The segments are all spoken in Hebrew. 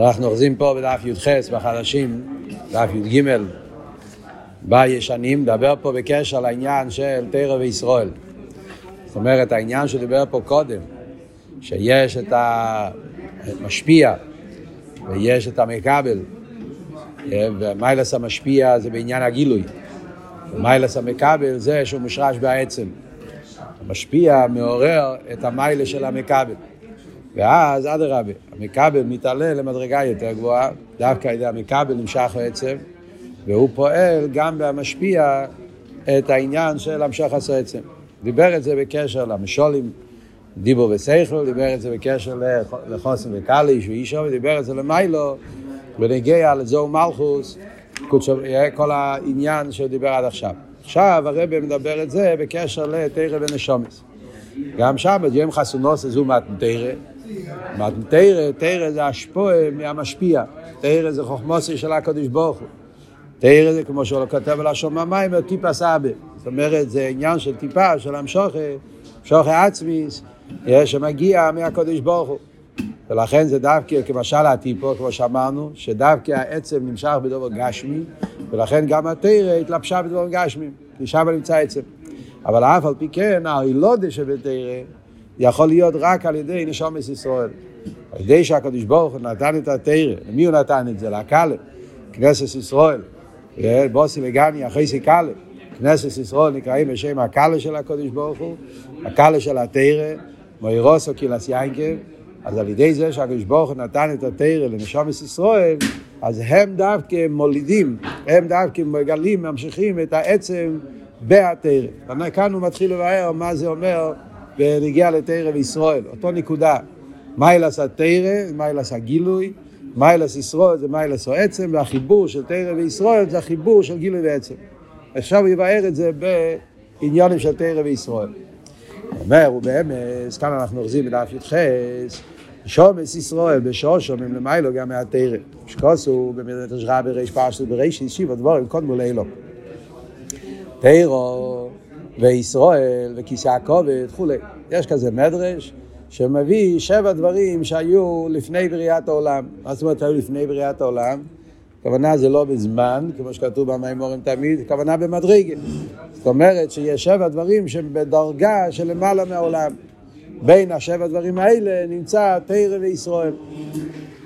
אנחנו אוחזים פה בדף י"ח בחדשים, דף י"ג בישנים, מדבר פה בקשר לעניין של תרא וישראל. זאת אומרת, העניין שדיבר פה קודם, שיש את המשפיע ויש את המקבל, ומיילס המשפיע זה בעניין הגילוי. ומיילס המקבל זה שהוא מושרש בעצם. המשפיע מעורר את המיילה של המקבל. ואז אדרבה, המכבל מתעלה למדרגה יותר גבוהה, דווקא על ידי המכבל נמשך עצם, והוא פועל גם במשפיע את העניין של המשך עצם. דיבר את זה בקשר למשולים, דיבור וסייכל, דיבר את זה בקשר לחוסן וקליש ואישו, ודיבר את זה למיילו, בנגיע לזוהו מלכוס, כל העניין שהוא דיבר עד עכשיו. עכשיו הרב מדבר את זה בקשר לתרא ונשומס. גם שם, יום חסונוס זו מתנתרא, מתנתרא, תרא זה השפועה מהמשפיע, תרא זה חוכמוסי של הקדוש ברוך הוא. תרא זה כמו שהוא כותב על השום המים, טיפה סבא. זאת אומרת, זה עניין של טיפה, של המשוכה, משוכה עצמיס, שמגיע מהקדוש ברוך הוא. ולכן זה דווקא כמשל הטיפו, כמו שאמרנו, שדווקא העצם נמשך בדבר גשמי, ולכן גם התרא התלבשה בדבר גשמי, כי שם נמצא עצם. אבל אף על פי כן, הילודה שבתרא יכול להיות רק על ידי נשומת ישראל. על ידי שהקדוש ברוך הוא נתן את התרא, למי הוא נתן את זה? לקאלה, כנסת ישראל. בוסי וגני אחרי סיכלה. כנסת ישראל נקראים בשם הקאלה של הקדוש ברוך הוא, הקאלה של התרא, מוירוסו קילס יינקב. אז על ידי זה שהקדוש ברוך הוא נתן את התרא לנשומת ישראל, אז הם דווקא מולידים, הם דווקא מגלים, ממשיכים את העצם בהתרא. כאן הוא מתחיל לבאר מה זה אומר בנגיע לתרא וישראל, אותו נקודה. מיילס התרא, מיילס הגילוי, מיילס ישראל זה מיילס העצם, והחיבור של תרא וישראל זה החיבור של גילוי ועצם. עכשיו הוא יבאר את זה בעניונים של תרא וישראל. הוא אומר, הוא באמס, כאן אנחנו אוחזים בדף י"ח, שומס ישראל בשור שומעים למיילו גם מהתרא. שקוסו במדינת השרה בריש פרשת בריש ישיב הדבורים קודמו לאילו. תרא וישראל וכיסא הכובד וכולי. יש כזה מדרש שמביא שבע דברים שהיו לפני בריאת העולם. מה זאת אומרת היו לפני בריאת העולם? הכוונה זה לא בזמן, כמו שכתוב במימורים תמיד, הכוונה במדרגה. זאת אומרת שיש שבע דברים שהם בדרגה של למעלה מהעולם. בין השבע דברים האלה נמצא תרא וישראל.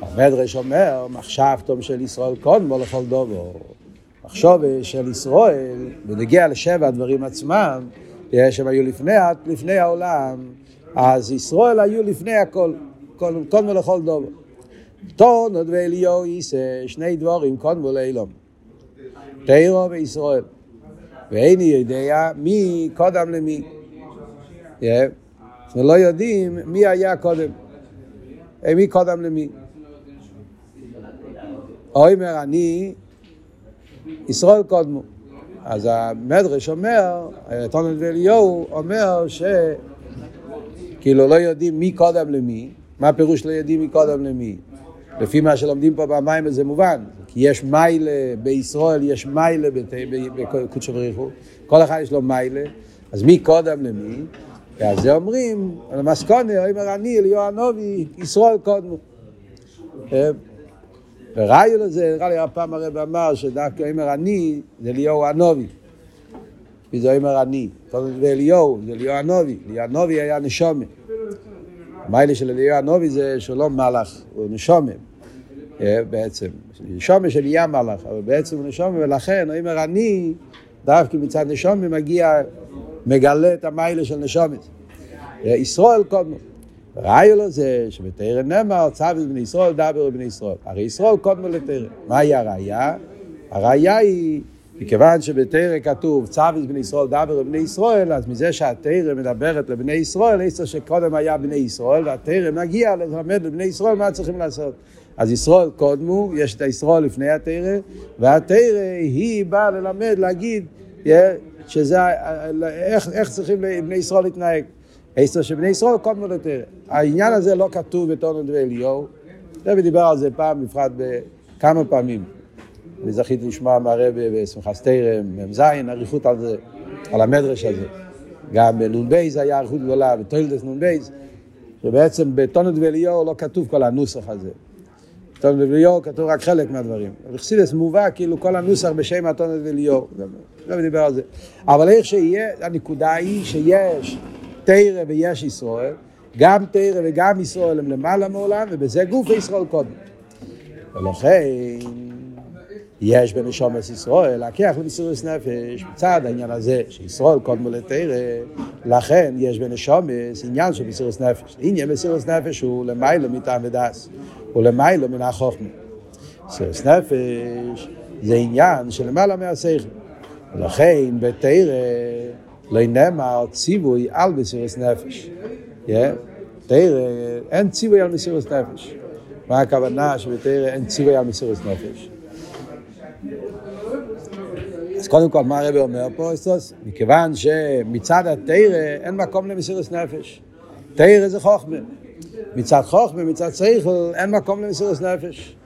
המדרש אומר, מחשבתום של ישראל קודמו לכל דובו. מחשוב של ישראל, בנגיע לשבע הדברים עצמם, שהם היו לפני, לפני העולם, אז ישראל היו לפני הכל, קודמו לכל דובו. תורנות ואליהו יישא שני דבורים קודמו לאילום. תירו וישראל. ואיני יודע מי קודם למי. אנחנו לא יודעים מי היה קודם. מי קודם למי. אומר אני, ישראל קודמו. אז המדרש אומר, תונת ואליהו אומר ש... כאילו לא יודעים מי קודם למי, מה הפירוש לא יודעים מי קודם למי? לפי מה שלומדים פה במים זה מובן, כי יש מיילה בישראל, יש מיילה בקודשו בריחו, כל אחד יש לו מיילה, אז מי קודם למי? ועל זה אומרים, על המסקונה, אומר אני, אליהו הנובי, ישראל קודמו. וראיו לזה, נראה לי הפעם הרב אמר שדווקא אומר אני, זה אליהו הנובי. וזה אומר אני. ואליהו, זה אליהו הנובי. אליהו הנובי היה נשומה. המיילה של אליהו הנובי זה שהוא לא מלאך, הוא נשומה. בעצם. נשומה של יהיה מלאך, אבל בעצם הוא נשומה, ולכן אומר אני, דווקא מצד נשומה מגיע, מגלה את המיילה של נשומת. ישראל קודמו. ראיו לו זה שבתרא נאמר צוות בני ישראל דבר בני ישראל. הרי ישראל קודמו לתרא. מהי הראייה? הראייה היא, מכיוון שבתרא כתוב צוות בני ישראל דבר בני ישראל, אז מזה שהתרא מדברת לבני ישראל, עשר שקודם היה בני ישראל, והתרא מגיע ללמד לבני ישראל מה צריכים לעשות. אז ישראל קודמו, יש את הישראל לפני התרא, והתרא היא באה ללמד, להגיד, שזה, איך, איך צריכים בני ישראל להתנהג. עשר שבני ישראל קודמו לתרא. העניין הזה לא כתוב בתונות ואליהו. רבי דיבר על זה פעם, בפרט בכמה פעמים. אני זכיתי לשמוע מהרבי בשמחת תרם, מ"ז, אריכות על זה, על המדרש הזה. גם בנ"ב זה היה אריכות גדולה, בתוילדס נ"ב, שבעצם בתונות ואליהו לא כתוב כל הנוסח הזה. אתונת וליאור כתוב רק חלק מהדברים. בחסידס מובא כאילו כל הנוסח בשם אתונת וליאור. לא דיבר על זה. אבל איך שיהיה, הנקודה היא שיש תרא ויש ישראל, גם תרא וגם ישראל הם למעלה מעולם, ובזה גוף ישראל קודם. ולכן יש בנשומת ישראל להכיח למסירות נפש מצד העניין הזה שישראל קודמו לתרא לכן יש בנשומת עניין של מסירות נפש. עניין מסירות נפש הוא למיילו מטעם ודס הוא למיילו מן החוכמה. מסירות נפש זה עניין שלמעלה מהשכל. ולכן בתרא לא נאמר ציווי על מסירות נפש תרא אין ציווי על מסירות נפש מה הכוונה שבתרא אין ציווי על מסירות נפש אז קודם כל, מה הרב אומר פה, אסטוס? מכיוון שמצד התרא אין מקום למסירות נפש. תרא זה חוכמה. מצד חוכמה, מצד שכל, אין מקום למסירות נפש.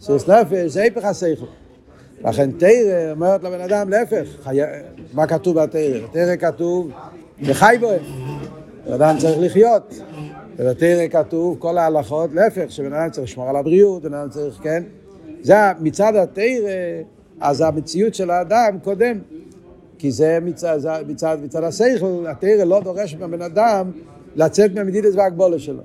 מסירות נפש זה היפך השכל. לכן תרא אומרת לבן אדם, להפך, חי... מה כתוב בתרא? בתרא כתוב, וחי. בן אדם צריך לחיות. ובתרא כתוב כל ההלכות, להפך, שבן אדם צריך לשמור על הבריאות, בן אדם צריך, כן? זה מצד התרא אז המציאות של האדם קודם, כי זה מצד, מצד, מצד השכל, התרא לא דורש מהבן אדם לצאת מהמדידס והגבולה שלו.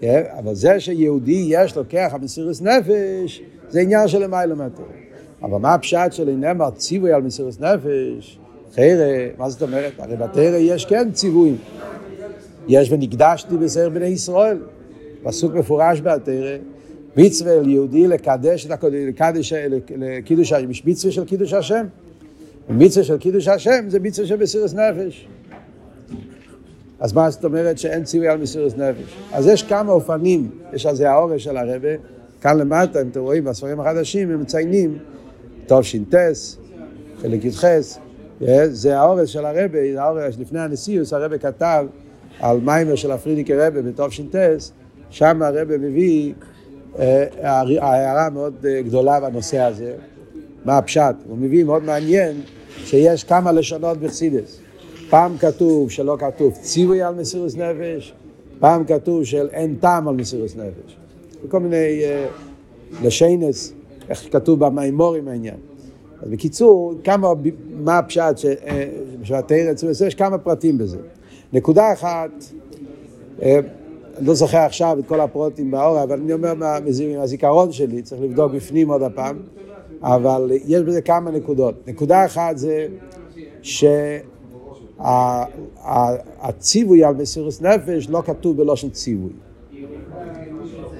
כן? אבל זה שיהודי יש לו כח המסירות נפש, זה עניין של למעלה מהתרא. אבל מה הפשט של נאמר ציווי על מסירות נפש? חרא, מה זאת אומרת? הרי בתרא יש כן ציוויים. יש ונקדשתי בסדר בני ישראל. פסוק מפורש בתרא, מצווה ליהודי לקדש את הקודש, לקדש, לקידוש, מצווה של קידוש השם. מצווה של קידוש השם זה מצווה של מסירות נפש. אז מה זאת אומרת שאין ציווי על מסירות נפש? אז יש כמה אופנים, יש על זה האורש של הרבה, כאן למטה, אם אתם רואים בספרים החדשים, הם מציינים תש"ט, חלק י"ח, זה האורש של הרבה, זה האורש לפני הנשיאוס, הרבה כתב על מיימר של הפרידיקי רבה בתש"ט, שם הרבה מביא הערה מאוד אה, גדולה בנושא הזה, מה הפשט, הוא מביא מאוד מעניין שיש כמה לשונות בחסידס. פעם כתוב שלא כתוב ציווי על מסירות נפש, פעם כתוב של אין טעם על מסירות נפש. וכל מיני לשנס, איך כתוב במימורים העניין. אז בקיצור, כמה, מה הפשט שבתרא יש כמה פרטים בזה. נקודה אחת, uh, אני לא זוכר עכשיו את כל הפרוטים באור, אבל אני אומר מהזיכרון שלי, צריך לבדוק בפנים עוד הפעם, אבל יש בזה כמה נקודות. נקודה אחת זה שהציווי על מסירות נפש לא כתוב בלושן ציווי.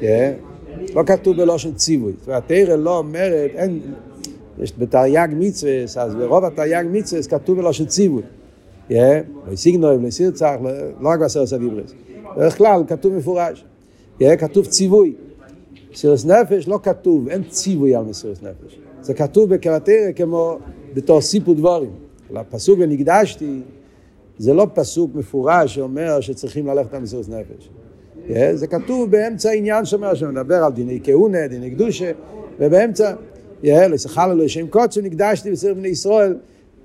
כן? לא כתוב בלושן ציווי. זאת אומרת, התרא לא אומרת, אין, יש בתרי"ג מצווה, אז ברוב התרי"ג מצווה כתוב בלושן ציווי. לא סיגנוי, לא סירצח, לא רק בעשרת הדיברס. בדרך כלל כתוב מפורש, כתוב ציווי. מסירות נפש לא כתוב, אין ציווי על מסירות נפש. זה כתוב בקרטריה כמו בתור סיפו דבורים. הפסוק ונקדשתי זה לא פסוק מפורש שאומר שצריכים ללכת על מסירות נפש. זה כתוב באמצע העניין שאומר שמדבר על דיני כהונה, דיני קדושה, ובאמצע, לסחל אלוהי שם קודש ונקדשתי בסדר בני ישראל,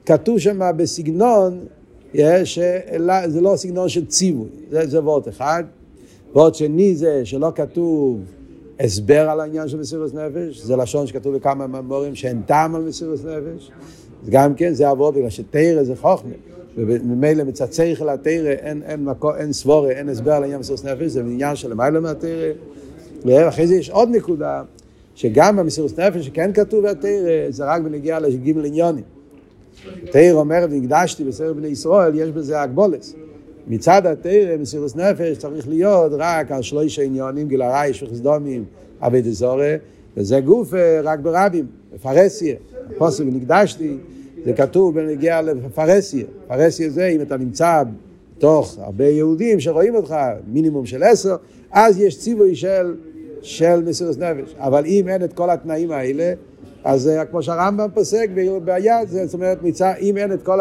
כתוב שם בסגנון יש, זה לא סגנון של ציווי, זה, זה וורט אחד. וורט שני זה שלא כתוב הסבר על העניין של מסירות נפש, זה לשון שכתוב בכמה ממורים שאין טעם על מסירות נפש. גם כן זה עבור בגלל שתרא זה חוכמה. וממילא מצד שכל התרא אין, אין, מקו, אין סבורה, אין הסבר על העניין מסירות נפש, זה עניין של למעלה מהתרא. ואחרי זה יש עוד נקודה, שגם במסירות נפש שכן כתוב בתרא, זה רק בנגיעה לגימל עניונים. תרא אומרת, והקדשתי בסדר בני ישראל, יש בזה הגבולס. מצד התרא, מסירוס נפש, צריך להיות רק על שלוש עניונים, גיל הרייש וחסדומים, אבי דזורי, וזה גוף אה, רק ברבים, בפרסיה. הפוסק ונקדשתי, זה כתוב בנגיע לפרסיה. פרסיה זה, אם אתה נמצא בתוך הרבה יהודים שרואים אותך, מינימום של עשר, אז יש ציווי של, של מסירות נפש. אבל אם אין את כל התנאים האלה, אז כמו שהרמב"ם פוסק ביד, זאת אומרת, מצא, אם אין את כל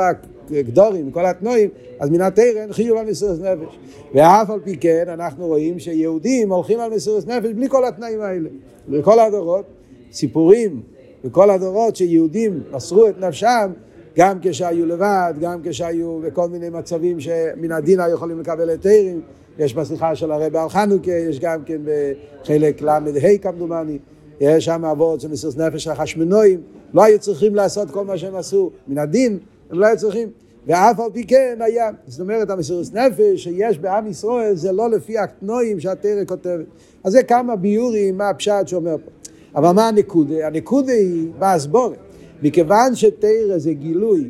הגדורים, כל התנועים, אז מן התרא אין חיוב על מסירות נפש. ואף על פי כן, אנחנו רואים שיהודים הולכים על מסירות נפש בלי כל התנאים האלה. בכל הדורות, סיפורים בכל הדורות שיהודים מסרו את נפשם, גם כשהיו לבד, גם כשהיו בכל מיני מצבים שמן הדין היו יכולים לקבל היתרים, יש בשיחה של הרב על חנוכה, יש גם כן בחלק ל"ה כמדומני, יש שם אבות של מסירות נפש של החשמנואים, לא היו צריכים לעשות כל מה שהם עשו, מן הדין הם לא היו צריכים. ואף על פי כן היה, זאת אומרת המסירות נפש שיש בעם ישראל זה לא לפי הקטנועים שהתרא כותבת. אז זה כמה ביורים מה הפשט שאומר פה. אבל מה הנקודה? הנקודה היא בהסבורת. מכיוון שתרא זה גילוי,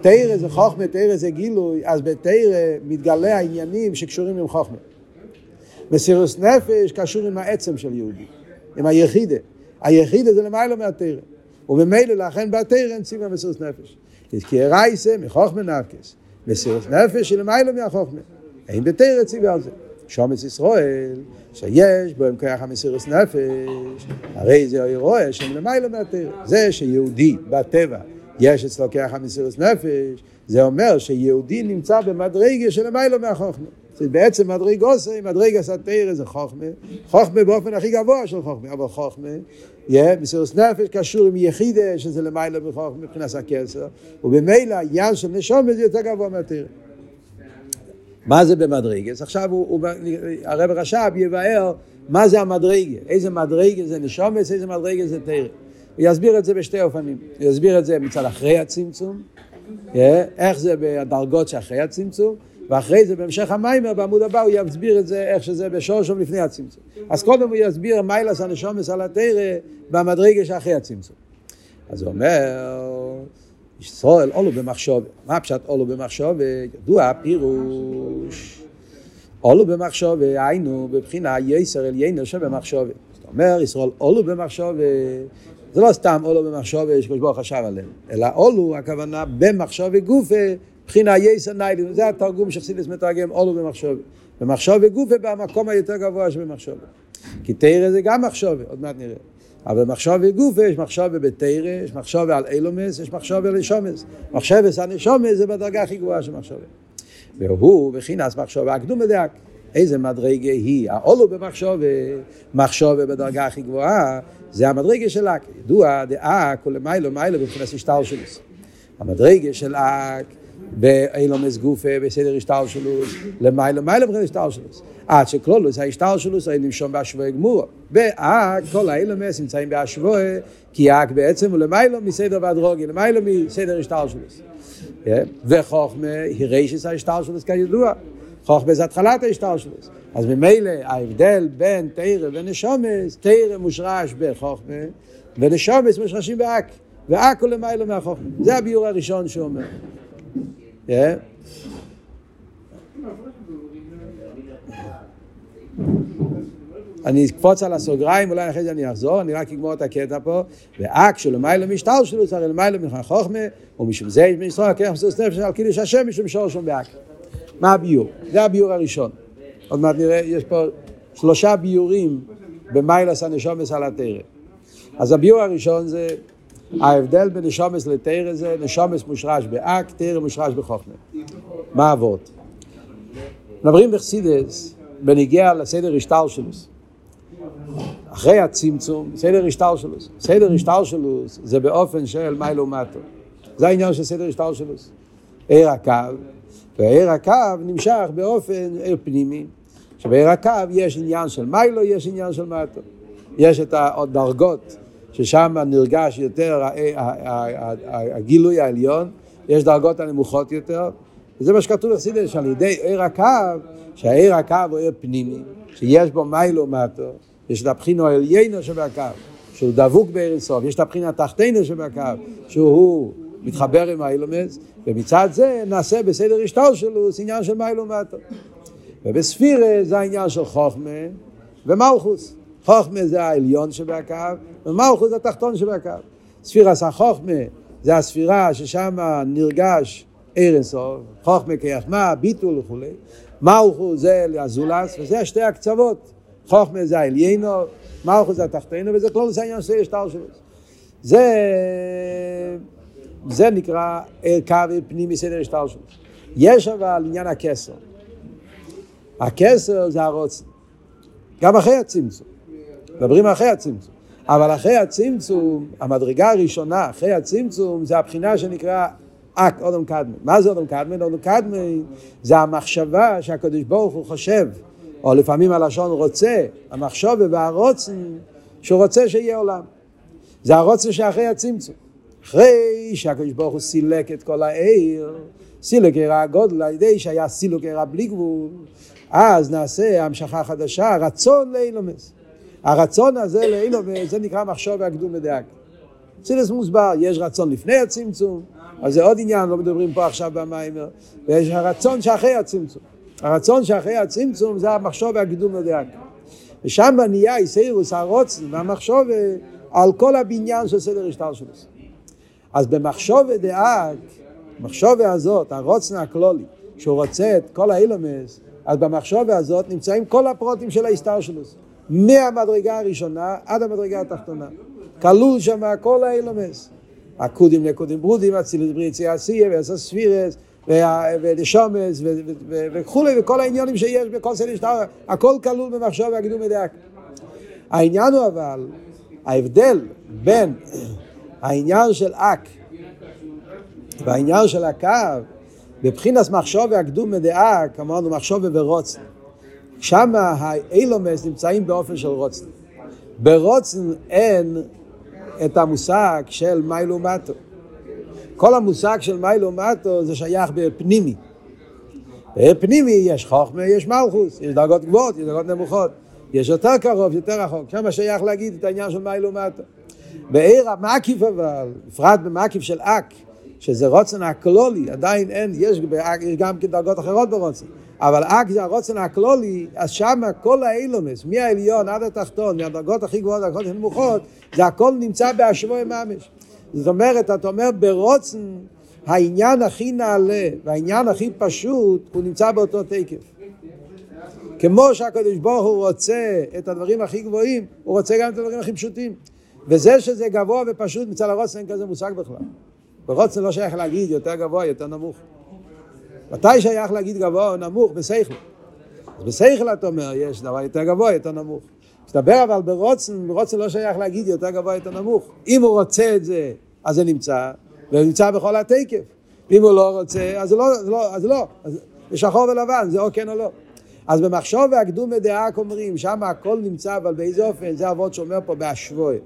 תרא זה חוכמה, תרא זה גילוי, אז בתרא מתגלה העניינים שקשורים עם חוכמה. מסירות נפש קשור עם העצם של יהודי, עם היחידה. היחידה זה למעלה מהתרא. וממילא לכן בתרא אין ציווה מסירות נפש. כי רייסה מחוכמה נפקס. מסירות נפש היא למעלה מהחוכמה. אין בתרא ציווה על זה. שומץ ישראל, שיש בו עם כוח המסירות נפש, הרי זה רואה שהם למעלה מהתרא. זה שיהודי בטבע יש אצלו כוח המסירות נפש, זה אומר שיהודי נמצא במדרגה של למעלה מהחוכמה. זה בעצם מדרג עושה, מדרג עשה תרא זה חוכמה, חוכמה באופן הכי גבוה של חוכמה, אבל חוכמה, yeah, מסירות נפש קשור עם יחידה, שזה למעלה מחוכמה מבחינת הכסר, ובמילא העניין של נשום זה יותר גבוה מהתרא. מה זה במדרגס? עכשיו הוא, הוא, הרב רש"ב יבאר מה זה המדרגה, איזה מדרגה זה נשומס, איזה מדרגה זה תרא. הוא יסביר את זה בשתי אופנים, הוא יסביר את זה מצד אחרי הצמצום, איך זה בדרגות שאחרי הצמצום, ואחרי זה בהמשך המיימר בעמוד הבא הוא יסביר את זה איך שזה בשורשום לפני הצמצום. אז קודם הוא יסביר מיילס הנשומס על התרא במדרגה שאחרי הצמצום. אז הוא אומר ישראל עולו במחשוב. מה פשט עולו במחשוב? ידוע הפירוש. עולו במחשוב, היינו בבחינה יסר עליינו שבמחשוב. זאת אומרת, ישראל עולו במחשוב, זה לא סתם עולו במחשוב שקדוש ברוך חשב עליהם, אלא עולו, הכוונה במחשוב גופה, בחינה יסר ניילים. זה התרגום שחסידס מתרגם עולו במחשוב. במחשוב וגופה במקום היותר גבוה שבמחשוב. כי תרא זה גם מחשוב, עוד מעט נראה. אבל מחשב וגופה, יש מחשב בתרא, יש מחשב על אילומס, יש מחשב על נשומס. מחשבס הנשומס זה בדרגה הכי גבוהה של מחשב. והוא בכינס מחשב הקדום בדק. איזה מדרגה היא? האולו במחשב, מחשב בדרגה הכי גבוהה, זה המדרגה של אק. ידוע, דאק הוא למיילו מיילו מבחינת השטר שלו. המדרגה של אק באילומס גופה, בסדר למיילו מיילו מבחינת השטר שלו. עד שכלולוס ההשתל שלו זה נמשום בהשוואה גמור. באק כל האילומס נמצאים בהשוואה, כי אק בעצם הוא למיילו מסדר והדרוגי, למיילו מסדר השתל שלו. וחוכמה היא רישס ההשתל שלו כידוע. חוכמה זה התחלת ההשתל שלו. אז ממילא ההבדל בין תרא ונשומס, תרא מושרש בחוכמה, ונשומס מושרשים באק. ואק הוא למיילו מהחוכמה. זה הביור הראשון שהוא אומר. אני אקפוץ על הסוגריים, אולי אחרי זה אני אחזור, אני רק אגמור את הקטע פה. ואק שלמיילא משטר שלו, הרי למיילא מחן חוכמה, ומשום זה יש מישראל הכרח מסוס נפש על קידוש השם משום שור שם באק. מה הביור? זה הביור הראשון. עוד מעט נראה, יש פה שלושה ביורים במיילס הנשומס על התרא. אז הביור הראשון זה ההבדל בין נשומס לתרא זה נשומס מושרש באק, תרא מושרש בחוכמה. מה אבות? מדברים בחסידס בניגיע לסדר השטלשלוס. אחרי הצמצום, סדר השטלשלוס. סדר השטלשלוס זה באופן של מיילו מטו. זה העניין של סדר השטלשלוס. עיר הקו, ועיר הקו נמשך באופן עיר פנימי. שבעיר הקו יש עניין של מיילו, יש עניין של מטו. יש את הדרגות ששם נרגש יותר הגילוי העליון, יש דרגות הנמוכות יותר, וזה מה שכתוב בחסידס, שעל ידי עיר הקו, שהעיר הקו הוא עיר פנימי, שיש בו מיילו מטו, יש את הבחינו העליינו שבקו, שהוא דבוק בעיר אינסוף, יש את הבחינה התחתינו שבקו, שהוא מתחבר עם האילומס, ומצד זה נעשה בסדר השטר שלו, זה עניין של מיילו מטו. ובספירה זה העניין של חוכמה ומלכוס. חוכמה זה העליון שבקו, ומלכוס זה התחתון שבקו. ספירה חוכמה זה הספירה ששם נרגש עיר אינסוף, חוכמה כיחמה, ביטול וכולי. מלכו זה לאזולס, וזה שתי הקצוות. חוכמה זה העליינו, מלכו זה התחתינו, וזה כלול זה העניין של שטר שלו. זה, זה נקרא ערכה ופנימי סדר שלו. יש אבל עניין הכסר. הכסר זה הרוצן. גם אחרי הצמצום. מדברים אחרי הצמצום. אבל אחרי הצמצום, המדרגה הראשונה אחרי הצמצום, זה הבחינה שנקרא אק, אודום קדמי. מה זה אודום קדמי? אודום קדמי זה המחשבה שהקדוש ברוך הוא חושב, או לפעמים הלשון רוצה, המחשבה והרוצן שהוא רוצה שיהיה עולם. זה הרוצן שאחרי הצמצום. אחרי שהקדוש ברוך הוא סילק את כל העיר, סילוק עירה הגודל על ידי שהיה סילוק עירה בלי גבול, אז נעשה המשכה חדשה, רצון לאילומס. הרצון הזה לאילומס, זה נקרא מחשוב והקדום מדאג. סילס מוסבר, יש רצון לפני הצמצום, אז זה עוד עניין, לא מדברים פה עכשיו במיימר, ויש הרצון שאחרי הצמצום. הרצון שאחרי הצמצום זה המחשוב והקדום מדאג. ושם נהיה איסאירוס הרוצן והמחשוב על כל הבניין של סדר השטר שלו. אז במחשוב דאג, המחשבה הזאת, הרוצן הכלולי, שהוא רוצה את כל האילומס, אז במחשבה הזאת נמצאים כל הפרוטים של ההסתר שלו. מהמדרגה הראשונה עד המדרגה התחתונה. כלול שם כל האילומס. הקודים נקודים ברודים, אצילוס בריצי עשייה ועשר ספירס ודשומס וכולי וכל העניונים שיש בכל סדר שטר, הכל כלול במחשב והגידול מדייק. העניין הוא אבל, ההבדל בין העניין של אק והעניין של הקו, בבחינס מחשוב והקדום מדאק, אמרנו מחשוב ורוצן. שם האילומס נמצאים באופן של רוצן. ברוצן אין את המושג של מיילו מטו. כל המושג של מיילו מטו זה שייך בפנימי. בפנימי יש חוכמה, יש מלכוס, יש דרגות גבוהות, יש דרגות נמוכות. יש יותר קרוב, יותר רחוק. שם שייך להגיד את העניין של מיילו מטו. בעיר המקיף אבל, בפרט במקיף של אק, שזה רוצן הכלולי, עדיין אין, יש, יש גם דרגות אחרות ברוצן, אבל אק זה הרוצן הכלולי, אז שמה כל האילומס, מהעליון עד התחתון, מהדרגות הכי גבוהות, הדרגות הכי נמוכות, זה הכל נמצא בהשבוע ממש. זאת אומרת, אתה אומר ברוצן, העניין הכי נעלה והעניין הכי פשוט, הוא נמצא באותו תקף. כמו שהקדוש ברוך הוא רוצה את הדברים הכי גבוהים, הוא רוצה גם את הדברים הכי פשוטים. וזה שזה גבוה ופשוט מצד הרוצן אין כזה מושג בכלל. ברוצן לא שייך להגיד יותר גבוה, יותר נמוך. מתי שייך להגיד גבוה או נמוך? בשכל. אז בשכל אתה אומר, יש דבר יותר גבוה, יותר נמוך. מסתבר אבל ברוצן, ברוצן לא שייך להגיד יותר גבוה, יותר נמוך. אם הוא רוצה את זה, אז זה נמצא, והוא נמצא בכל התקף. אם הוא לא רוצה, אז לא, אז לא, אז לא. אז שחור ולבן, זה או כן או לא. אז במחשוב והקדום מדעק אומרים, שם הכל נמצא, אבל באיזה אופן, זה אבות שאומר פה בהשווי.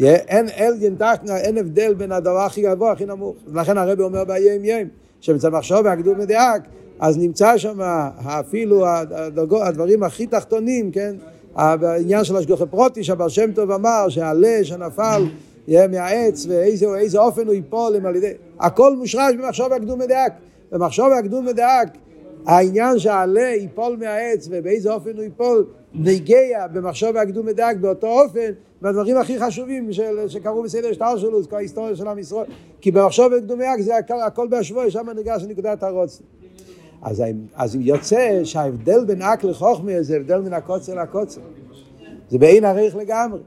אין תחתנה, אין הבדל בין הדבר הכי גבוה, הכי נמוך. ולכן הרבי אומר ביים יים, שמצד מחשוב והקדום מדייק, אז נמצא שם אפילו הדרגו, הדברים הכי תחתונים, כן? העניין של השגוחי פרוטי, שהבר שם טוב אמר שהעלה שנפל יהיה מהעץ ואיזה אופן הוא ייפול על ידי... הכל מושרש במחשוב והקדום מדייק. במחשוב והקדום מדייק העניין שהעלה ייפול מהעץ ובאיזה אופן הוא ייפול נגיע במחשוב והקדום מדייק באותו אופן והדברים הכי חשובים של, שקרו בסדר שטר שלו, כל ההיסטוריה של עם ישראל, כי במחשוב וקדומי זה הכל, הכל בהשבוע, שם ניגש לנקודת הרוץ. אז, אז יוצא שההבדל בין אק לחוכמה זה הבדל בין הקוצר לקוצר. זה באין עריך לגמרי.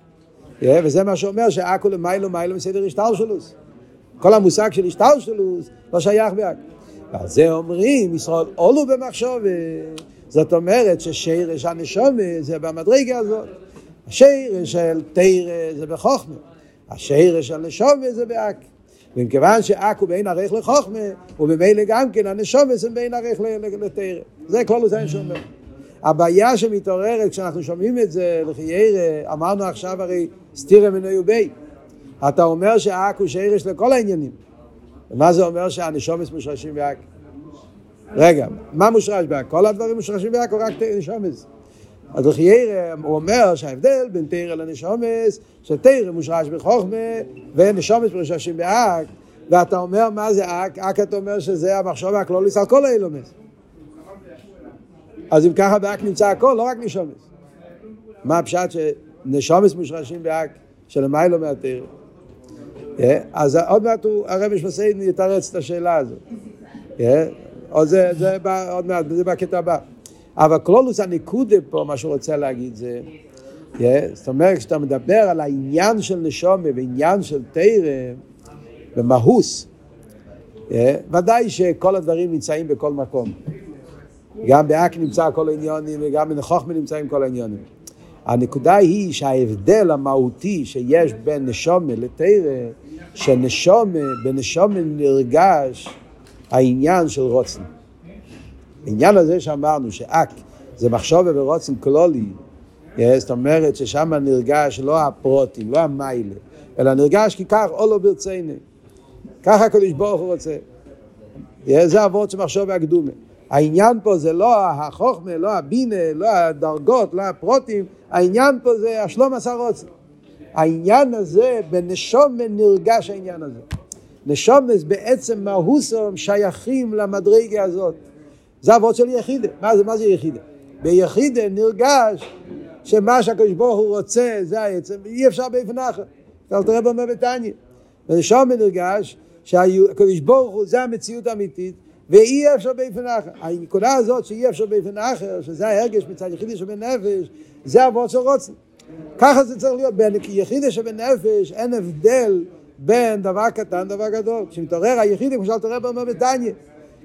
וזה מה שאומר שאק הוא למיילו מיילו מסדר השטר שלו. כל המושג של השטר שלו לא שייך באק. ועל זה אומרים, ישראל עולו במחשוב. זאת אומרת ששירש הנשומה זה במדרגה הזאת. השיר של תירא זה בחוכמה, השיר של נשומה זה באק. ומכיוון שאק הוא בין ערך לחוכמה, וממילא גם כן הנשומה זה בין ערך לתירא. זה כל זה שאומר. הבעיה שמתעוררת כשאנחנו שומעים את זה, לחיירא, אמרנו עכשיו הרי סתירא מנויו בי. אתה אומר שאק הוא שירש לכל העניינים. ומה זה אומר שהנשומס מושרשים באק? רגע, מה מושרש באק? כל הדברים מושרשים באק רק נשומס? אז לחיירא הוא אומר שההבדל בין תרא לנשומס, שתרא מושרש בחוכמה ונשומס מושרשים באק, ואתה אומר מה זה אק? אק אתה אומר שזה המחשוב הכלוליס על כל האילומס. אז אם ככה באק נמצא הכל, לא רק נשומס. מה הפשט שנשומס מושרשים באק שלמיילו מהתרא? אז עוד מעט הרבי שמסעידן יתרץ את השאלה הזאת. עוד מעט, זה בקטע הבא. אבל כלולוס הניקודה פה, מה שהוא רוצה להגיד זה, yeah, זאת אומרת, כשאתה מדבר על העניין של נשומה ועניין של תרא ומהוס, yeah, ודאי שכל הדברים נמצאים בכל מקום. גם באק נמצא כל העניונים וגם בנחוכמה נמצאים כל העניונים. הנקודה היא שההבדל המהותי שיש בין נשומה לתרא שנשום, בנשום נרגש העניין של רוצן. העניין הזה שאמרנו שאק זה מחשוב ורוצן כלולי, זאת אומרת ששם נרגש לא הפרוטים, לא המיילה, אלא נרגש כי כך אולו ברצינו. ככה הקדוש ברוך הוא רוצה. זה אבות של מחשוב והקדומה. העניין פה זה לא החוכמה, לא הבינה, לא הדרגות, לא הפרוטים, העניין פה זה השלום עשה רוצה. העניין הזה, בנשום נרגש העניין הזה. נשומס בעצם מהוסם שייכים למדרגה הזאת. זה אבות של יחידה. מה זה, מה זה יחידה? ביחידה נרגש שמה שהקדוש ברוך הוא רוצה זה העצם, אי אפשר באופן אחר. אתה תראה במה בתניא. ונשום נרגש שהקדוש ברוך הוא זה המציאות האמיתית ואי אפשר באופן אחר. הנקודה הזאת שאי אפשר באופן אחר, שזה ההרגש מצד יחידי שבנפש, זה אבות של רוצן. ככה זה צריך להיות, בין יחידי שבנפש אין הבדל בין דבר קטן לדבר גדול. כשמתעורר היחידי, כמו שאתה רואה בתניא,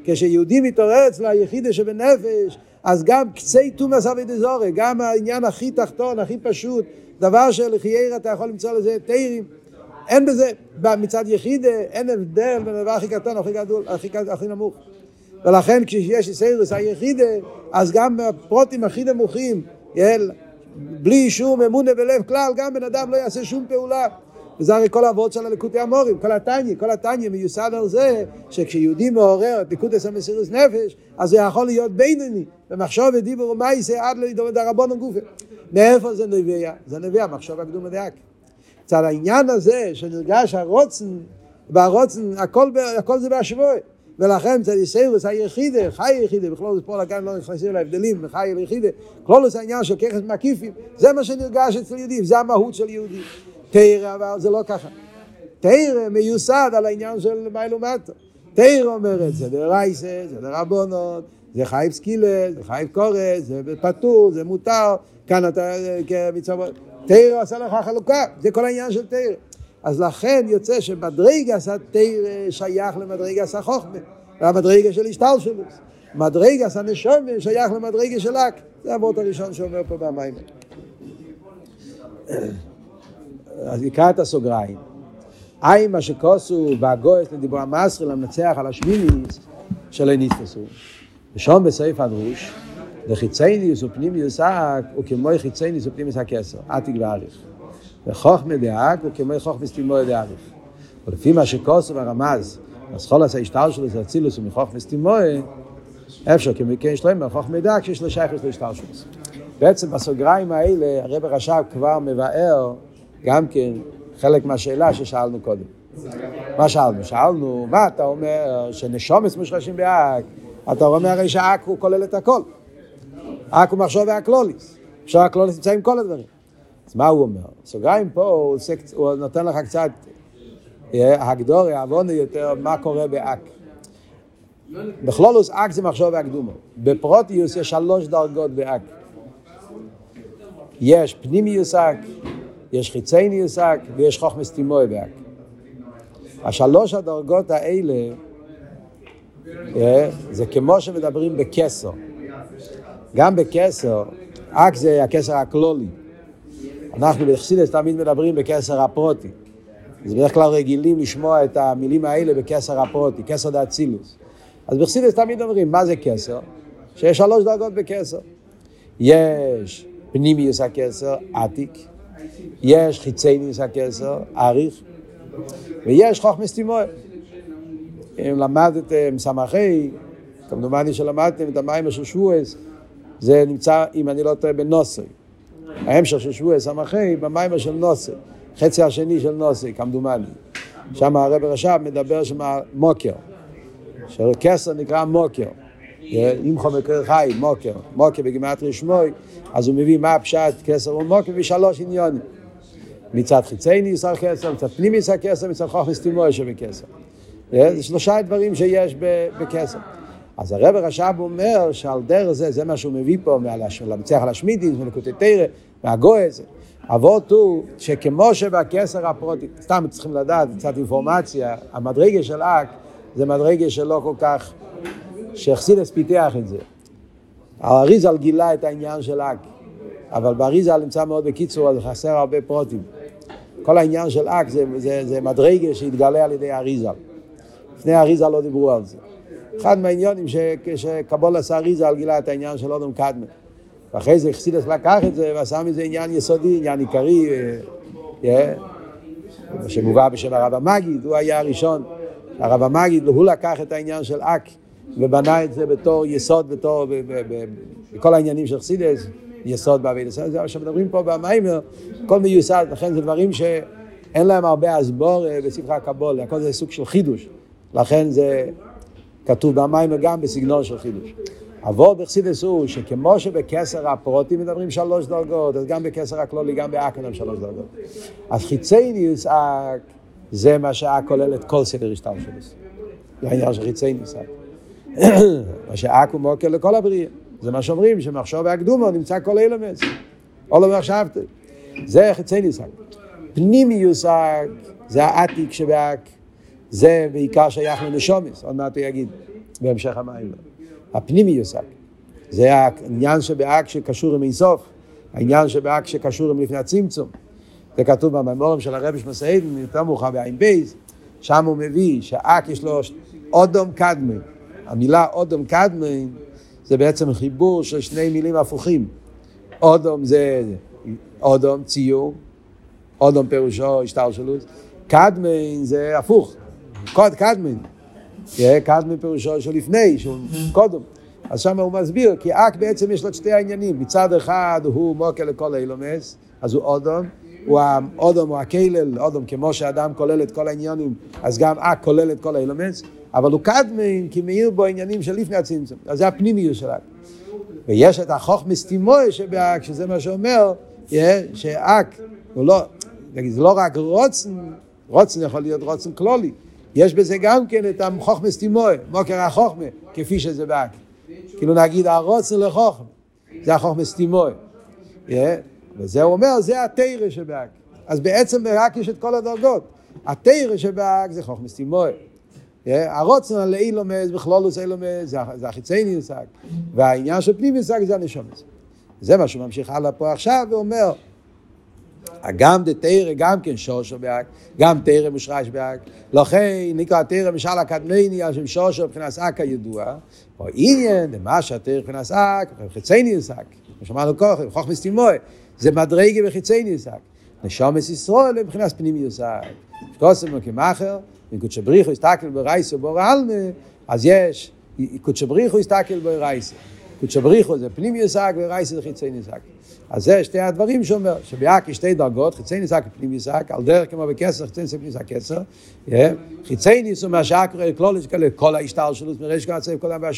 כשיהודי מתעורר אצלו היחידי שבנפש, אז גם קצי תומאס אבי דזורי, גם העניין הכי תחתון, הכי פשוט, דבר שלחייר אתה יכול למצוא לזה תירים. אין בזה, מצד יחידה, אין הבדל בין הדבר הכי קטן, הכי גדול, הכי, הכי נמוך. ולכן כשיש סיירס היחידה, אז גם הפרוטים הכי נמוכים, יל, בלי שום אמונה בלב כלל, גם בן אדם לא יעשה שום פעולה. וזה הרי כל האבות של הליקוטי המורים, כל התניא, כל התניא מיוסד על זה שכשיהודי מעורר את ליקוטס המסירות נפש, אז זה יכול להיות בינוני, במחשוב ודיבור ומייסה עד לדומת הרבון גופה. מאיפה זה נביאה? זה נביאה, מחשוב הקדום הדאק. מצד העניין הזה שנרגש הרוצן, והרוצן, הכל, הכל זה בהשבוי. ולכן מצד יסיירוס היחידה, חי היחידה, בכלול זה פה לכאן לא נכנסים להבדלים, חי היחידה, כלול זה העניין של ככס מקיפים, זה מה שנרגש אצל יהודים, זה המהות של יהודים. תרא אבל זה לא ככה. תרא מיוסד על העניין של מיילו מטו. תרא אומרת זה דרייסה, זה דרבונות, זה חייב סקילה, זה חייב קורס, זה פטור, זה מותר, כאן אתה כמצווה. תרא עשה לך חלוקה, זה כל העניין של תרא. אז לכן יוצא שמדרגס התרא שייך למדרגס החוכמה, והמדרגה של השתלשלוס. מדרגס הנשומה שייך למדרגה של אק. זה הוורט הראשון שאומר פה במים. אז נקרא את הסוגריים. אי מה שכוסו והגויס לדיבור המסרי למנצח על השמיניס שלא נתפסו. ושום בסעיף הדרוש, לחיצייניוס ופנימיוס אק הוא כמו חיצייניוס ופנימיוס הכסר, עתיק ואריך. וחוכמה דאק הוא כמו חוכמה סתימוי דאריך. ולפי מה שכוסו והרמז, אז כל עשה השטר שלו זה אצילוס ומחוכמה סתימוי, אפשר כמכן שלמה, חוכמה דאק שיש לו שייכות להשטר שלו. בעצם בסוגריים האלה הרב רש"ב כבר מבאר גם כן חלק מהשאלה ששאלנו קודם. מה שאלנו? שאלנו, מה אתה אומר שנשומץ מושרשים באק? אתה אומר הרי שאק הוא כולל את הכל. אק הוא מחשוב והקלוליס. הקלוליס נמצא עם כל הדברים. אז מה הוא אומר? סוגריים פה, הוא, עושה, הוא נותן לך קצת אה, הגדורי, עוונו יותר, מה קורה באק. בכללות א״ק זה מחשבה הקדומה. בפרטיות יש שלוש דרגות בא״ק. יש פנימיות א״ק, יש חיצוניות א״ק ויש חכמה סתימאה בא״ק. השלוש הדרגות האלה אה, זה כמו שמדברים בכתר. גם בכתר, א״ק זה הכתר הכללי. אנחנו בחסידות תמיד מדברים בכתר הפרטי. אז בדרך כלל רגילים לשמוע את המילים האלה בכתר הפרטי, כתר דאצילות. אז בחסידס תמיד אומרים, מה זה קסר? שיש שלוש דרגות בקסר. יש פנימיוס הקסר, עתיק. יש חיצי ניס הכסר, אריך, ויש חוכמס תימוי. אם למדתם סמכי, כמדומני שלמדתם את המים של שבועס, זה נמצא, אם אני לא טועה, בנוסי. ההמשך של שבועס סמכי, במים של נוסי. חצי השני של נוסי, כמדומני. שם הרב רש"ב מדבר שם מוקר. שכסר נקרא מוקר. אם חומר חי, מוקר. מוקר בגימטרי שמוי, אז הוא מביא מה הפשט כסר ומוקר ושלוש עניונים. מצד חיצי ניסר כסר, מצד פנימי ניסר כסר, מצד חוכמס תימוי שבכסר. זה שלושה דברים שיש בכסר. אז הרב רש"ב אומר שעל דרך זה, זה מה שהוא מביא פה, למצח על השמידיס, מלקוטי תרא, מהגויס. אבות הוא שכמו שבכסר הפרוטי, סתם צריכים לדעת קצת אינפורמציה, המדרגה של אק זה מדרגה שלא כל כך, שאכסידס פיתח את זה. האריזל גילה את העניין של אק, אבל באריזל נמצא מאוד בקיצור, אז חסר הרבה פרוטים. כל העניין של אק זה, זה, זה מדרגה שהתגלה על ידי אריזה. לפני אריזה לא דיברו על זה. אחד מהעניונים שכשקבול עשה אריזה גילה את העניין של אודום קדמן. ואחרי זה חסידס לקח את זה ועשה מזה עניין יסודי, עניין עיקרי, מה שמובא בשם הרב המגיד, הוא היה הראשון. הרב המגיד, הוא לקח את העניין של אק ובנה את זה בתור יסוד, בתור, בכל העניינים של חסידס, יסוד בעביד. זה מה שמדברים פה במיימר, הכל מיוסד, לכן זה דברים שאין להם הרבה הסבור אה, בספרי הקבול, הכל זה סוג של חידוש. לכן זה כתוב במיימר גם בסגנון של חידוש. עבור בחסידס הוא שכמו שבקסר הפרוטים מדברים שלוש דרגות, אז גם בקסר הכלולי, גם באק מדברים שלוש דרגות. אז חיצייניוס אק זה מה שאק כולל את כל סדר השטר שלו. זה העניין של חיצייניוס אק. מה שאק הוא מוקר לכל הבריאה. זה מה שאומרים, שמחשוב והקדומו נמצא כל אילמס. עולו ועכשבתם. זה חיצייניוס אק. פנימיוס אק זה העתיק שבאק. זה בעיקר שייך לנשומיס, עוד מעט הוא יגיד בהמשך המים. הפנימי יושג. זה העניין שבאק שקשור עם אינסוף, העניין שבאק שקשור עם לפני הצמצום. זה כתוב בממורים של הרבי שמסעידן, יותר מאוחר בעין בייז, שם הוא מביא שאק יש לו אודום קדמן. המילה אודום קדמן זה בעצם חיבור של שני מילים הפוכים. אודום זה אודום, ציור, אודום פירושו השתלשלות, קדמן זה הפוך, קוד קדמן. קדמן פירושו של לפני, שהוא קודם. אז שם הוא מסביר, כי אק בעצם יש לו שתי העניינים. מצד אחד הוא מוקר לכל אילומס, אז הוא אודום. הוא האודום הוא הכלל, אודום כמו שאדם כולל את כל העניינים, אז גם אק כולל את כל האילומס, אבל הוא קדמן כי מאיר בו עניינים של לפני הצמצום. אז זה הפנימיות של אק. ויש את החוכמס תימוי שבאק, שזה מה שאומר, שאק הוא לא, זה לא רק רוצן, רוצן יכול להיות רוצן כלולי. יש בזה גם כן את החוכמס תימוי, מוקר החוכמה, כפי שזה באק. כאילו נגיד הרוצן לחוכמה, זה החוכמס תימוי. וזה הוא אומר, זה התרא שבאק. אז בעצם רק יש את כל הדרגות. התרא שבאק זה חוכמס תימוי. הרוצן על אילומס, בכלולוס אילומס, זה החיצייני יושג. והעניין של פנים יושג זה הנשומס. זה מה שהוא ממשיך הלאה פה עכשיו ואומר, גם דתרא גם כן שושו באק, גם תרא מושרש באק, לכן נקרא תרא משל הקדמני על שם שושו מבחינת אק הידוע, או עניין דמה שהתרא מבחינת אק, חיצייניוס אק, כמו שאמרנו כוח, חוכמס תימוי, זה מדרגה וחיצייניוס אק, נשומס ישראל מבחינת פנימיוס אק, שתוסם כמאחר, וקודשא בריחו הסתכל ברייסו בור עלמה, אז יש, קודשא בריחו הסתכל ברייסו, קודשא בריחו זה פנימיוס אק ורייסו זה חיצייניוס אק. אז זה שתי הדברים שאומר, שביעק יש שתי דרגות, חיצי ניסק ופנים ניסק, על דרך כמו בכסר, חיצי ניסק ניסק כסר, חיצי ניס הוא מהשעה קורא כלול, יש כאלה כל ההשתל שלוס, מרש כל הצייב כל הבא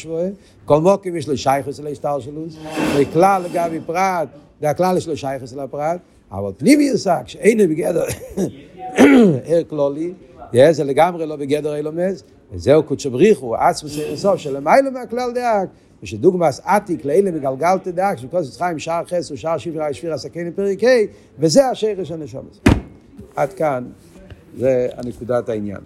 כל מוקים יש לו שייכוס להשתל שלוס, וכלל לגבי פרט, והכלל יש לו שייכוס לפרט, אבל פנים ניסק, שאין בגדר ער כלולי, זה לגמרי לא בגדר אילומס, וזהו קודשא בריחו, עצמוס אירסוף, שלמיילו מהכלל דאק, ושדוגמאס עתיק לאלה מגלגל תדע, זה צריכה עם שער חס ושער שברה שפיר הסכן פרק ה', וזה השרש הנשומס. עד כאן, זה הנקודת העניין.